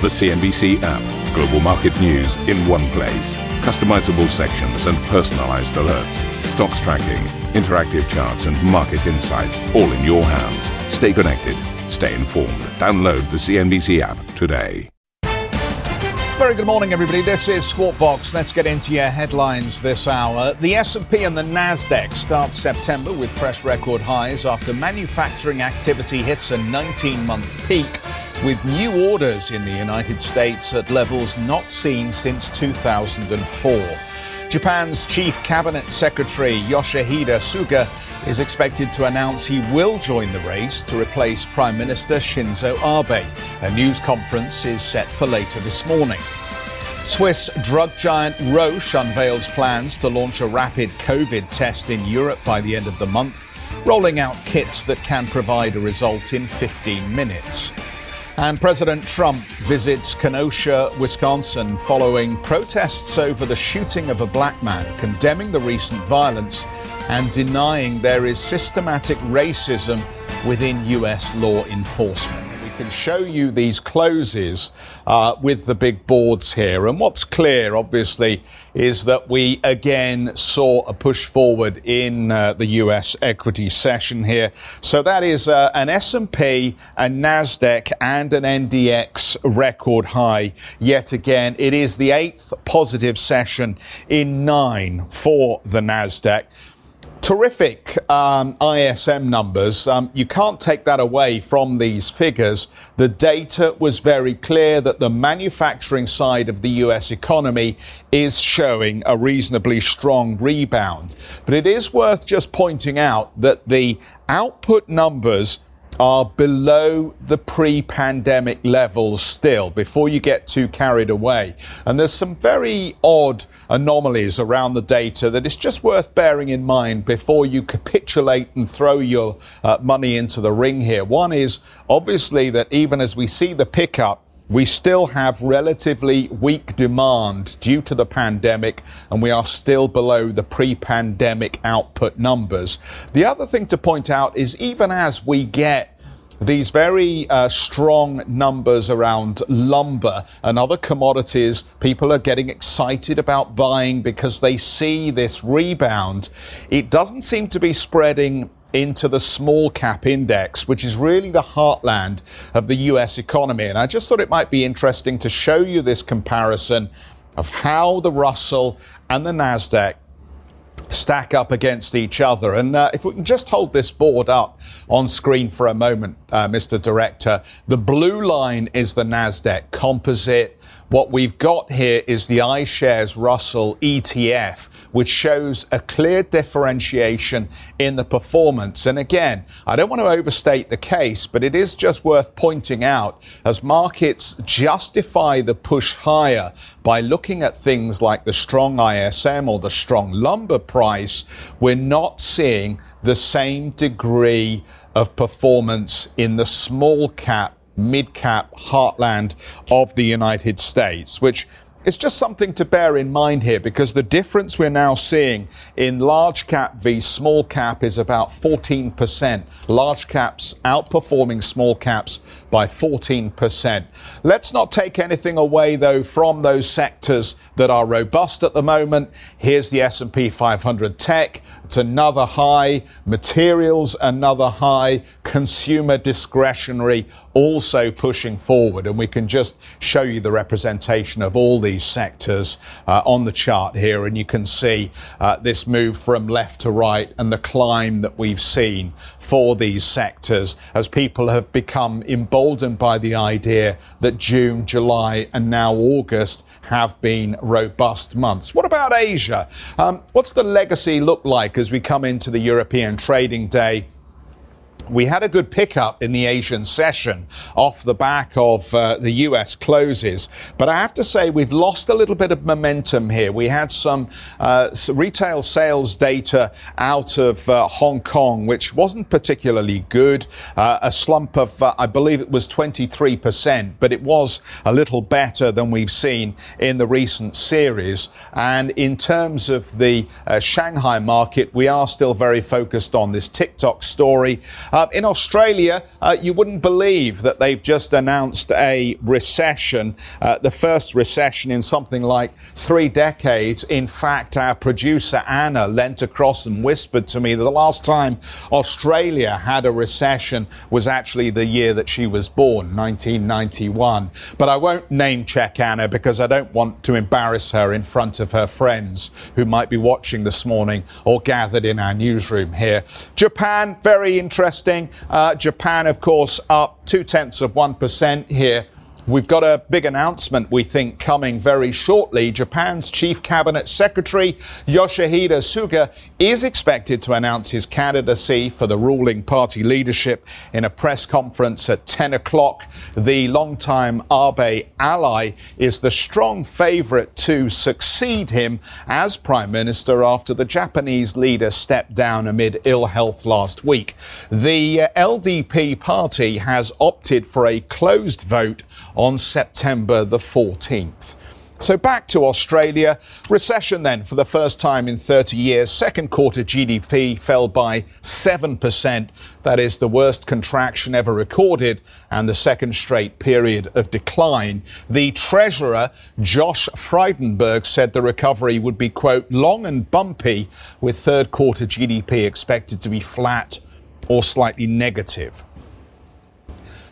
The CNBC app. Global market news in one place. Customizable sections and personalized alerts. Stocks tracking, interactive charts, and market insights all in your hands. Stay connected. Stay informed. Download the CNBC app today. Very good morning, everybody. This is Squawk Box. Let's get into your headlines this hour. The S&P and the Nasdaq start September with fresh record highs after manufacturing activity hits a 19-month peak with new orders in the United States at levels not seen since 2004. Japan's Chief Cabinet Secretary Yoshihide Suga is expected to announce he will join the race to replace Prime Minister Shinzo Abe. A news conference is set for later this morning. Swiss drug giant Roche unveils plans to launch a rapid COVID test in Europe by the end of the month, rolling out kits that can provide a result in 15 minutes. And President Trump visits Kenosha, Wisconsin, following protests over the shooting of a black man, condemning the recent violence and denying there is systematic racism within U.S. law enforcement can show you these closes uh, with the big boards here. And what's clear, obviously, is that we again saw a push forward in uh, the U.S. equity session here. So that is uh, an S&P, a Nasdaq, and an NDX record high. Yet again, it is the eighth positive session in nine for the Nasdaq terrific um, ISM numbers. Um, you can't take that away from these figures. The data was very clear that the manufacturing side of the US economy is showing a reasonably strong rebound. But it is worth just pointing out that the output numbers are below the pre pandemic levels still before you get too carried away. And there's some very odd anomalies around the data that it's just worth bearing in mind before you capitulate and throw your uh, money into the ring here. One is obviously that even as we see the pickup, we still have relatively weak demand due to the pandemic, and we are still below the pre pandemic output numbers. The other thing to point out is even as we get these very uh, strong numbers around lumber and other commodities. People are getting excited about buying because they see this rebound. It doesn't seem to be spreading into the small cap index, which is really the heartland of the US economy. And I just thought it might be interesting to show you this comparison of how the Russell and the NASDAQ stack up against each other. And uh, if we can just hold this board up on screen for a moment, uh, Mr. Director, the blue line is the NASDAQ composite. What we've got here is the iShares Russell ETF, which shows a clear differentiation in the performance. And again, I don't want to overstate the case, but it is just worth pointing out as markets justify the push higher by looking at things like the strong ISM or the strong lumber price, we're not seeing the same degree of performance in the small cap mid cap heartland of the United States, which it's just something to bear in mind here because the difference we're now seeing in large cap v small cap is about 14%. Large caps outperforming small caps by 14%. Let's not take anything away though from those sectors that are robust at the moment. Here's the S&P 500 tech. It's another high. Materials, another high. Consumer discretionary also pushing forward. And we can just show you the representation of all these sectors uh, on the chart here. And you can see uh, this move from left to right and the climb that we've seen for these sectors as people have become emboldened by the idea that June, July, and now August have been robust months. What about Asia? Um, what's the legacy look like as we come into the European trading day? We had a good pickup in the Asian session off the back of uh, the US closes. But I have to say, we've lost a little bit of momentum here. We had some, uh, retail sales data out of uh, Hong Kong, which wasn't particularly good. Uh, a slump of, uh, I believe it was 23%, but it was a little better than we've seen in the recent series. And in terms of the uh, Shanghai market, we are still very focused on this TikTok story. Uh, in Australia, uh, you wouldn't believe that they've just announced a recession, uh, the first recession in something like three decades. In fact, our producer Anna leant across and whispered to me that the last time Australia had a recession was actually the year that she was born, 1991. But I won't name check Anna because I don't want to embarrass her in front of her friends who might be watching this morning or gathered in our newsroom here. Japan, very interesting. Uh, Japan, of course, up two tenths of 1% here We've got a big announcement, we think, coming very shortly. Japan's Chief Cabinet Secretary Yoshihide Suga is expected to announce his candidacy for the ruling party leadership in a press conference at 10 o'clock. The longtime Abe ally is the strong favourite to succeed him as Prime Minister after the Japanese leader stepped down amid ill health last week. The uh, LDP party has opted for a closed vote on September the 14th. So back to Australia. Recession then for the first time in 30 years. Second quarter GDP fell by 7%. That is the worst contraction ever recorded and the second straight period of decline. The treasurer, Josh Frydenberg, said the recovery would be, quote, long and bumpy with third quarter GDP expected to be flat or slightly negative.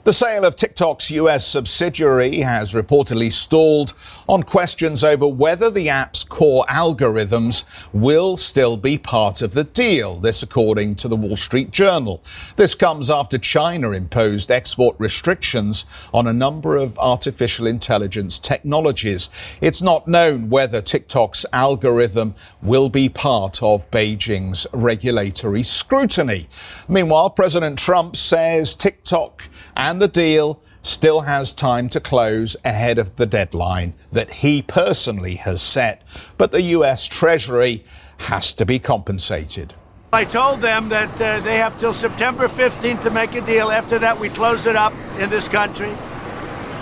The sale of TikTok's US subsidiary has reportedly stalled on questions over whether the app's core algorithms will still be part of the deal. This, according to the Wall Street Journal. This comes after China imposed export restrictions on a number of artificial intelligence technologies. It's not known whether TikTok's algorithm will be part of Beijing's regulatory scrutiny. Meanwhile, President Trump says TikTok and the deal still has time to close ahead of the deadline that he personally has set, but the US Treasury has to be compensated. I told them that uh, they have till September 15th to make a deal. After that, we close it up in this country.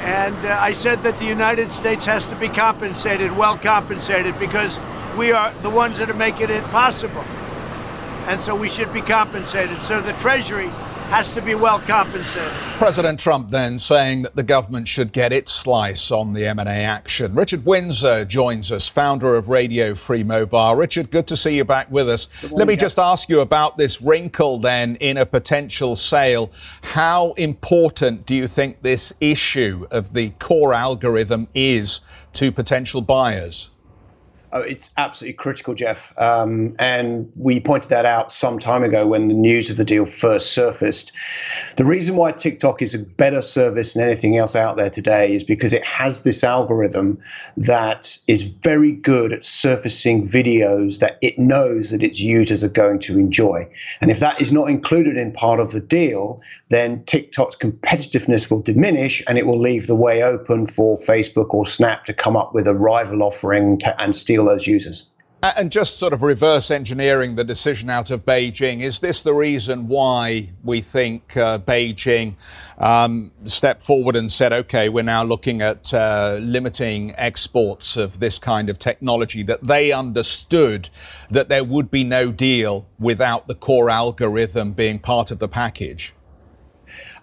And uh, I said that the United States has to be compensated, well compensated, because we are the ones that are making it possible. And so we should be compensated. So the Treasury has to be well compensated. President Trump then saying that the government should get its slice on the M&A action. Richard Windsor joins us, founder of Radio Free Mobile. Richard, good to see you back with us. Morning, Let me just ask you about this wrinkle then in a potential sale. How important do you think this issue of the core algorithm is to potential buyers? Oh, it's absolutely critical, Jeff. Um, and we pointed that out some time ago when the news of the deal first surfaced. The reason why TikTok is a better service than anything else out there today is because it has this algorithm that is very good at surfacing videos that it knows that its users are going to enjoy. And if that is not included in part of the deal, then TikTok's competitiveness will diminish and it will leave the way open for Facebook or Snap to come up with a rival offering to, and steal those users. And just sort of reverse engineering the decision out of Beijing, is this the reason why we think uh, Beijing um, stepped forward and said, okay, we're now looking at uh, limiting exports of this kind of technology, that they understood that there would be no deal without the core algorithm being part of the package?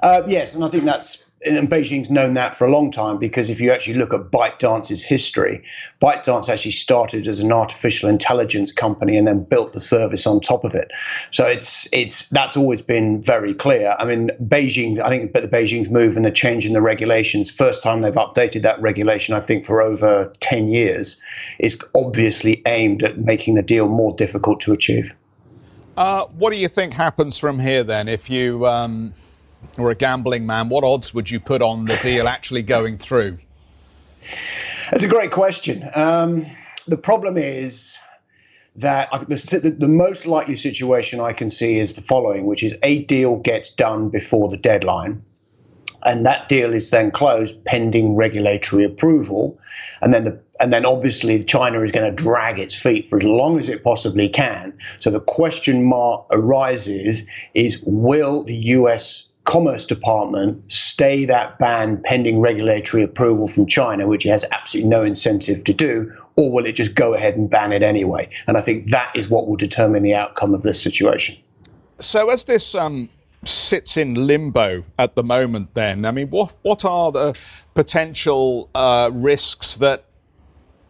Uh, yes, and I think that's and Beijing's known that for a long time because if you actually look at ByteDance's history, ByteDance actually started as an artificial intelligence company and then built the service on top of it. So it's it's that's always been very clear. I mean, Beijing, I think but the Beijing's move and the change in the regulations, first time they've updated that regulation, I think for over 10 years, is obviously aimed at making the deal more difficult to achieve. Uh, what do you think happens from here then if you um or a gambling man, what odds would you put on the deal actually going through? That's a great question. Um, the problem is that the, the, most likely situation I can see is the following, which is a deal gets done before the deadline. And that deal is then closed pending regulatory approval, and then the and then obviously China is going to drag its feet for as long as it possibly can. So the question mark arises: is will the U.S. Commerce Department stay that ban pending regulatory approval from China, which it has absolutely no incentive to do, or will it just go ahead and ban it anyway? And I think that is what will determine the outcome of this situation. So, as this um, sits in limbo at the moment then? I mean, what, what are the potential uh, risks that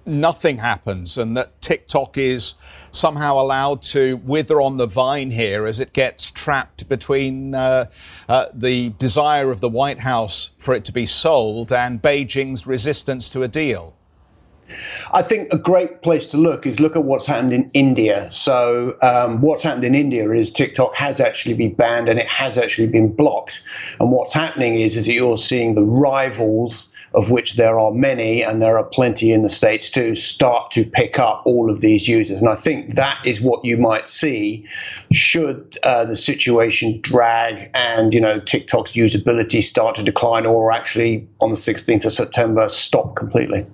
nothing happens and that TikTok is somehow allowed to wither on the vine here as it gets trapped between uh, uh, the desire of the White House for it to be sold and Beijing's resistance to a deal? I think a great place to look is look at what's happened in India. So, um, what's happened in India is TikTok has actually been banned and it has actually been blocked. And what's happening is, is that you're seeing the rivals, of which there are many and there are plenty in the States too, start to pick up all of these users. And I think that is what you might see should uh, the situation drag and, you know, TikTok's usability start to decline or actually on the 16th of September stop completely.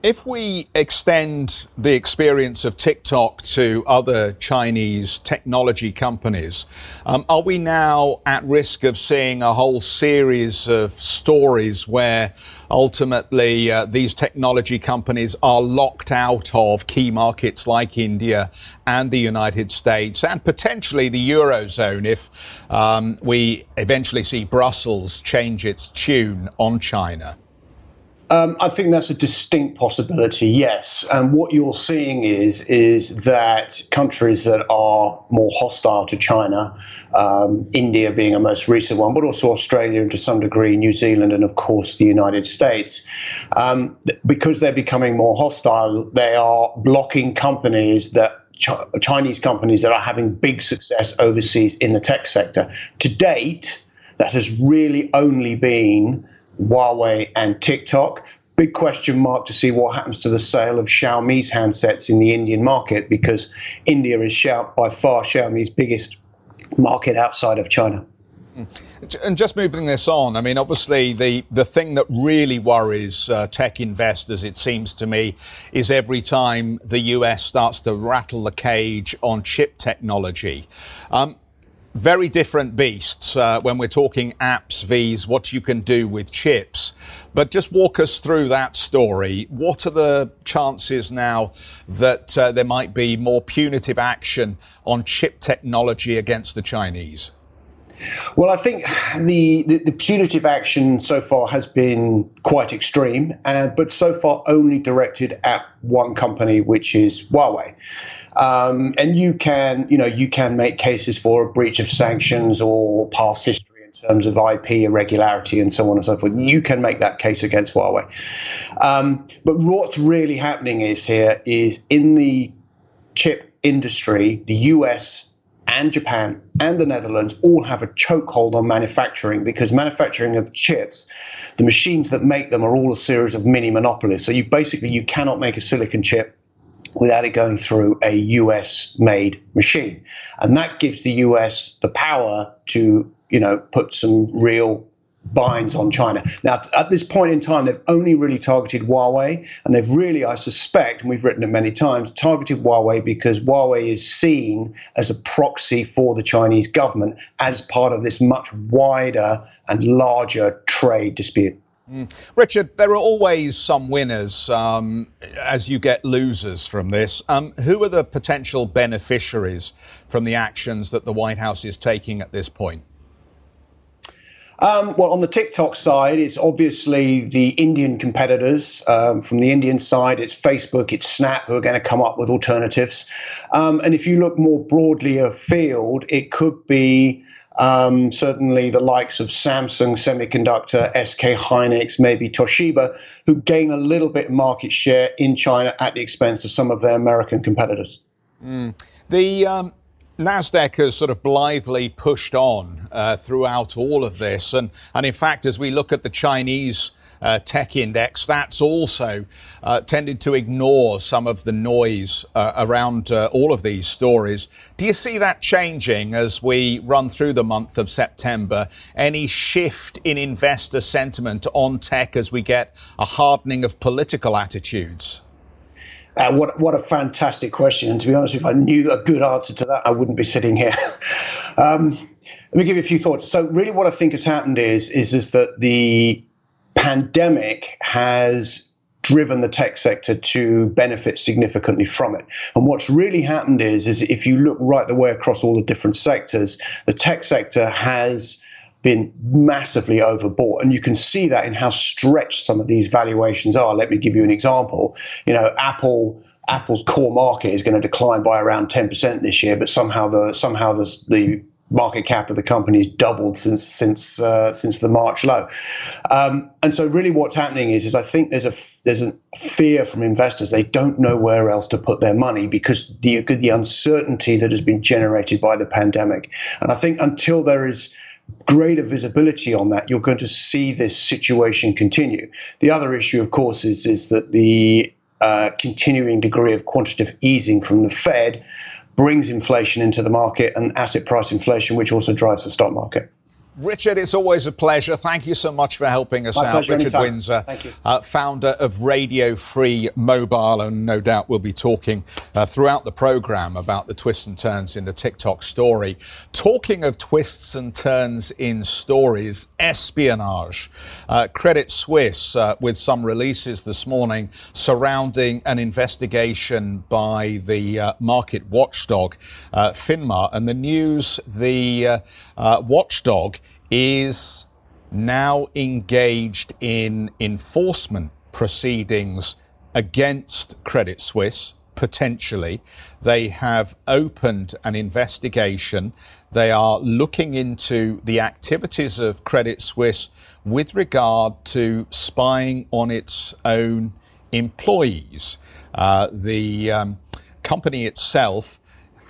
If we extend the experience of TikTok to other Chinese technology companies, um, are we now at risk of seeing a whole series of stories where ultimately uh, these technology companies are locked out of key markets like India and the United States and potentially the Eurozone if um, we eventually see Brussels change its tune on China? Um, I think that's a distinct possibility, yes. And what you're seeing is is that countries that are more hostile to China, um, India being a most recent one, but also Australia and to some degree New Zealand and of course the United States, um, because they're becoming more hostile, they are blocking companies that Chinese companies that are having big success overseas in the tech sector. To date, that has really only been Huawei and TikTok. Big question mark to see what happens to the sale of Xiaomi's handsets in the Indian market because India is by far Xiaomi's biggest market outside of China. And just moving this on, I mean, obviously, the, the thing that really worries uh, tech investors, it seems to me, is every time the US starts to rattle the cage on chip technology. Um, very different beasts uh, when we're talking apps, V's, what you can do with chips. But just walk us through that story. What are the chances now that uh, there might be more punitive action on chip technology against the Chinese? Well, I think the, the, the, punitive action so far has been quite extreme, uh, but so far only directed at one company, which is Huawei. Um, and you can, you know, you can make cases for a breach of sanctions or past history in terms of IP irregularity and so on and so forth. You can make that case against Huawei. Um, but what's really happening is here is in the chip industry, the US and Japan and the Netherlands all have a chokehold on manufacturing because manufacturing of chips, the machines that make them are all a series of mini monopolies. So you basically you cannot make a silicon chip without it going through a US made machine. And that gives the US the power to, you know, put some real binds on China. Now, at this point in time, they've only really targeted Huawei, and they've really, I suspect, and we've written it many times, targeted Huawei because Huawei is seen as a proxy for the Chinese government as part of this much wider and larger trade dispute. Mm. Richard, there are always some winners um, as you get losers from this. Um, who are the potential beneficiaries from the actions that the White House is taking at this point? Um, well, on the TikTok side, it's obviously the Indian competitors. Um, from the Indian side, it's Facebook, it's Snap who are going to come up with alternatives. Um, and if you look more broadly afield, it could be um, certainly the likes of Samsung Semiconductor, SK Hynix, maybe Toshiba, who gain a little bit market share in China at the expense of some of their American competitors. Mm. The um, Nasdaq has sort of blithely pushed on uh, throughout all of this, and and in fact, as we look at the Chinese uh, tech index, that's also uh, tended to ignore some of the noise uh, around uh, all of these stories. Do you see that changing as we run through the month of September? Any shift in investor sentiment on tech as we get a hardening of political attitudes? Uh, what what a fantastic question! And to be honest, if I knew a good answer to that, I wouldn't be sitting here. um, let me give you a few thoughts. So, really, what I think has happened is is is that the pandemic has driven the tech sector to benefit significantly from it. And what's really happened is, is if you look right the way across all the different sectors, the tech sector has been massively overbought. And you can see that in how stretched some of these valuations are. Let me give you an example. You know, Apple Apple's core market is going to decline by around 10% this year, but somehow the somehow the, the market cap of the company has doubled since since uh, since the March low. Um, and so, really, what's happening is is I think there's a there's a fear from investors. They don't know where else to put their money because the the uncertainty that has been generated by the pandemic. And I think until there is greater visibility on that, you're going to see this situation continue. The other issue, of course, is is that the uh, continuing degree of quantitative easing from the Fed brings inflation into the market and asset price inflation, which also drives the stock market. Richard, it's always a pleasure. Thank you so much for helping us My out. pleasure, Richard anytime. Windsor, Thank you. uh, founder of Radio Free Mobile, and no doubt we'll be talking uh, throughout the program about the twists and turns in the TikTok story. Talking of twists and turns in stories, espionage. Uh, Credit Suisse, uh, with some releases this morning surrounding an investigation by the uh, market watchdog, uh, FINMA, and the news the uh, uh, watchdog is now engaged in enforcement proceedings against Credit Suisse, potentially. They have opened an investigation. They are looking into the activities of Credit Suisse with regard to spying on its own employees. Uh, the um, company itself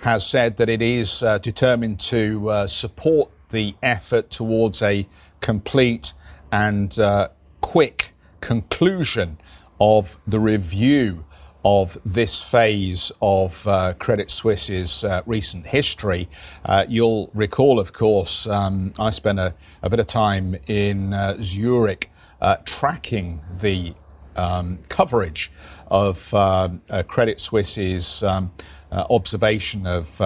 has said that it is uh, determined to uh, support the effort towards a complete and uh, quick conclusion of the review of this phase of uh, Credit Suisse's uh, recent history. Uh, you'll recall, of course, um, I spent a, a, bit of time in uh, Zurich uh, tracking the um, coverage of uh, Credit Suisse's um, observation of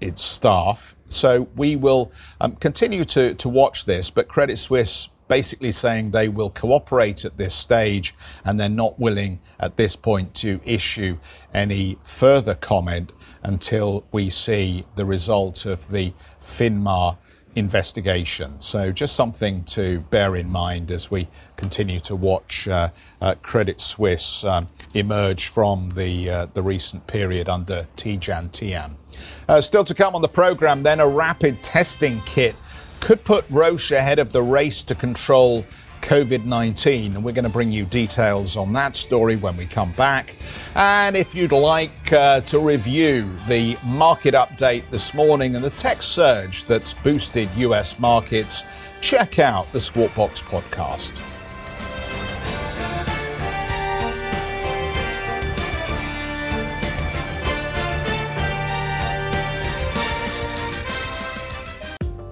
its staff. So we will um, continue to, to watch this, but Credit Suisse basically saying they will cooperate at this stage and they're not willing at this point to issue any further comment until we see the result of the FINMA investigation. So just something to bear in mind as we continue to watch uh, uh, Credit Suisse um, emerge from the uh, the recent period under Tidjane Thiam. Uh, still to come on the program, then a rapid testing kit could put Roche ahead of the race to control COVID 19. And we're going to bring you details on that story when we come back. And if you'd like uh, to review the market update this morning and the tech surge that's boosted US markets, check out the Squawk Box podcast.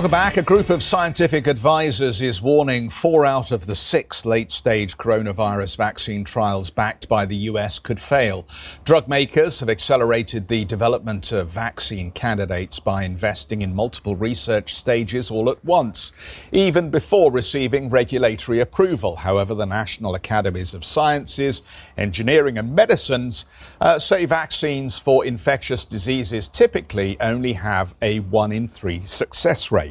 Welcome back. A group of scientific advisors is warning four out of the six late stage coronavirus vaccine trials backed by the US could fail. Drug makers have accelerated the development of vaccine candidates by investing in multiple research stages all at once, even before receiving regulatory approval. However, the National Academies of Sciences, Engineering and Medicines uh, say vaccines for infectious diseases typically only have a one in three success rate.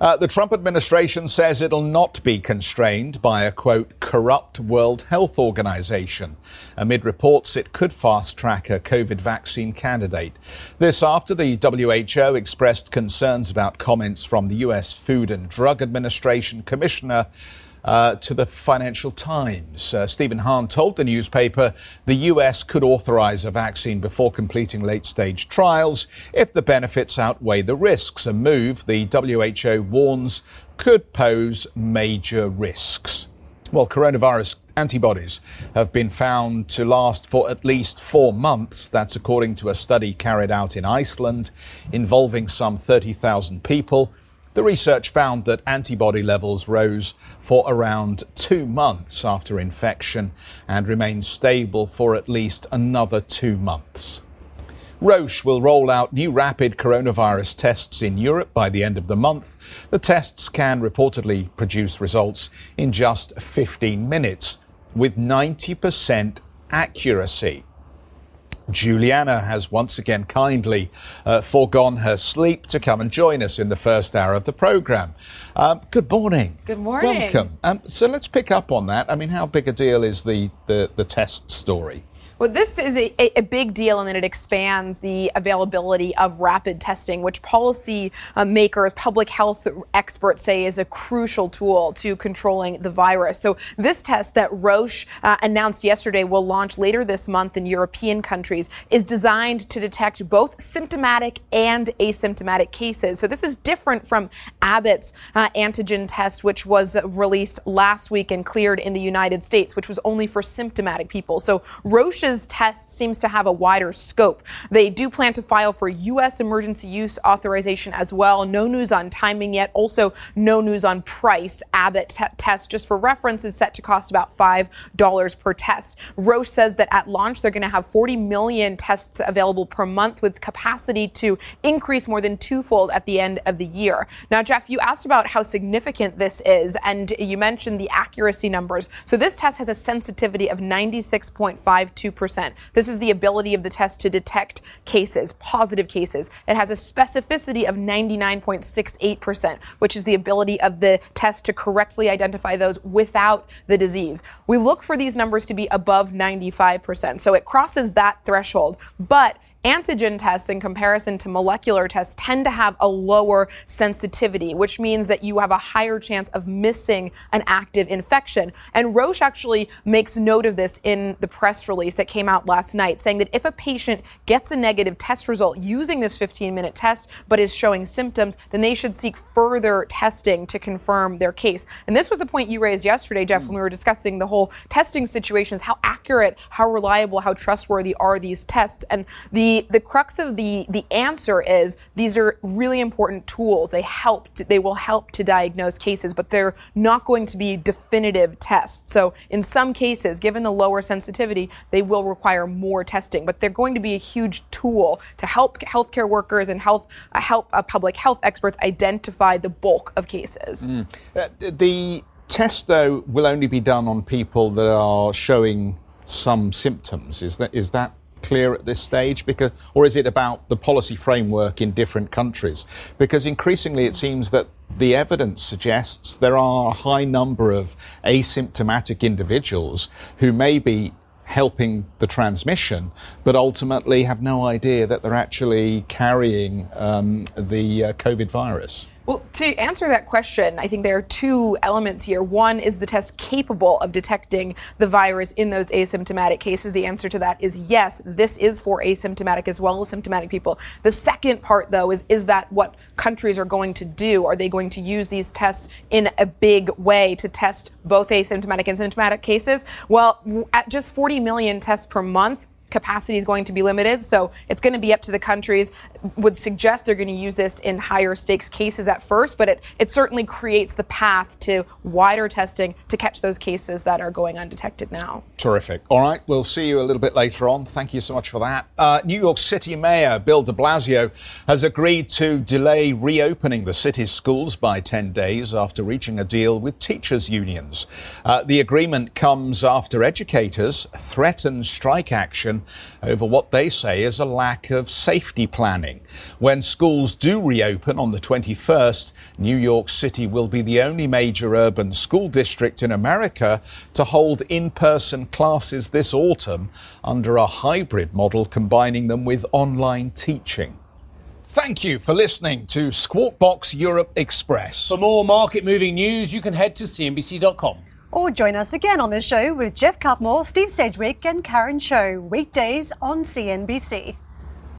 Uh, the Trump administration says it'll not be constrained by a quote, corrupt World Health Organization, amid reports it could fast track a COVID vaccine candidate. This after the WHO expressed concerns about comments from the U.S. Food and Drug Administration Commissioner. Uh, to the Financial Times. Uh, Stephen Hahn told the newspaper the US could authorize a vaccine before completing late stage trials if the benefits outweigh the risks, a move the WHO warns could pose major risks. Well, coronavirus antibodies have been found to last for at least four months. That's according to a study carried out in Iceland involving some 30,000 people. The research found that antibody levels rose for around two months after infection and remained stable for at least another two months. Roche will roll out new rapid coronavirus tests in Europe by the end of the month. The tests can reportedly produce results in just 15 minutes with 90% accuracy. Julianna has once again kindly uh, foregone her sleep to come and join us in the first hour of the program. Um, good morning. Good morning. Welcome. Um, so let's pick up on that. I mean, how big a deal is the, the, the test story? Well, this is a, a, big deal in that it expands the availability of rapid testing, which policy uh, makers, public health experts say is a crucial tool to controlling the virus. So, this test that Roche uh, announced yesterday will launch later this month in European countries is designed to detect both symptomatic and asymptomatic cases. So, this is different from Abbott's uh, antigen test, which was released last week and cleared in the United States, which was only for symptomatic people. So, Roche Roche's test seems to have a wider scope. They do plan to file for U.S. emergency use authorization as well. No news on timing yet. Also, no news on price. Abbott t- test, just for reference, is set to cost about $5 per test. Roche says that at launch, they're going to have 40 million tests available per month with capacity to increase more than twofold at the end of the year. Now, Jeff, you asked about how significant this is, and you mentioned the accuracy numbers. So this test has a sensitivity of 96.52 percent This is the ability of the test to detect cases, positive cases. It has a specificity of 99.68%, which is the ability of the test to correctly identify those without the disease. We look for these numbers to be above 95%. So it crosses that threshold, but Antigen tests, in comparison to molecular tests, tend to have a lower sensitivity, which means that you have a higher chance of missing an active infection. And Roche actually makes note of this in the press release that came out last night, saying that if a patient gets a negative test result using this 15 minute test but is showing symptoms, then they should seek further testing to confirm their case. And this was a point you raised yesterday, Jeff, when we were discussing the whole testing situations. How accurate, how reliable, how trustworthy are these tests? And the the crux of the the answer is these are really important tools. They help they will help to diagnose cases, but they're not going to be definitive tests. So in some cases, given the lower sensitivity, they will require more testing, but they're going to be a huge tool to help healthcare workers and health uh, help uh, public health experts identify the bulk of cases. Mm. Uh, the test though will only be done on people that are showing some symptoms. Is that is that clear at this stage? Because, or is it about the policy framework in different countries? Because increasingly it seems that the evidence suggests there are a high number of asymptomatic individuals who may be helping the transmission, but ultimately have no idea that they're actually carrying um, the uh, COVID virus. Well, to answer that question, I think there are two elements here. One is the test capable of detecting the virus in those asymptomatic cases. The answer to that is yes, this is for asymptomatic as well as symptomatic people. The second part, though, is is that what countries are going to do? Are they going to use these tests in a big way to test both asymptomatic and symptomatic cases? Well, at just 40 million tests per month, capacity is going to be limited. So it's going to be up to the countries. Would suggest they're going to use this in higher stakes cases at first, but it, it certainly creates the path to wider testing to catch those cases that are going undetected now. Terrific. All right, we'll see you a little bit later on. Thank you so much for that. Uh, New York City Mayor Bill de Blasio has agreed to delay reopening the city's schools by 10 days after reaching a deal with teachers' unions. Uh, the agreement comes after educators threatened strike action over what they say is a lack of safety planning. When schools do reopen on the 21st, New York City will be the only major urban school district in America to hold in person classes this autumn under a hybrid model combining them with online teaching. Thank you for listening to Squawk Box Europe Express. For more market moving news, you can head to CNBC.com. Or join us again on the show with Geoff Cutmore, Steve Sedgwick, and Karen Tso, weekdays on CNBC.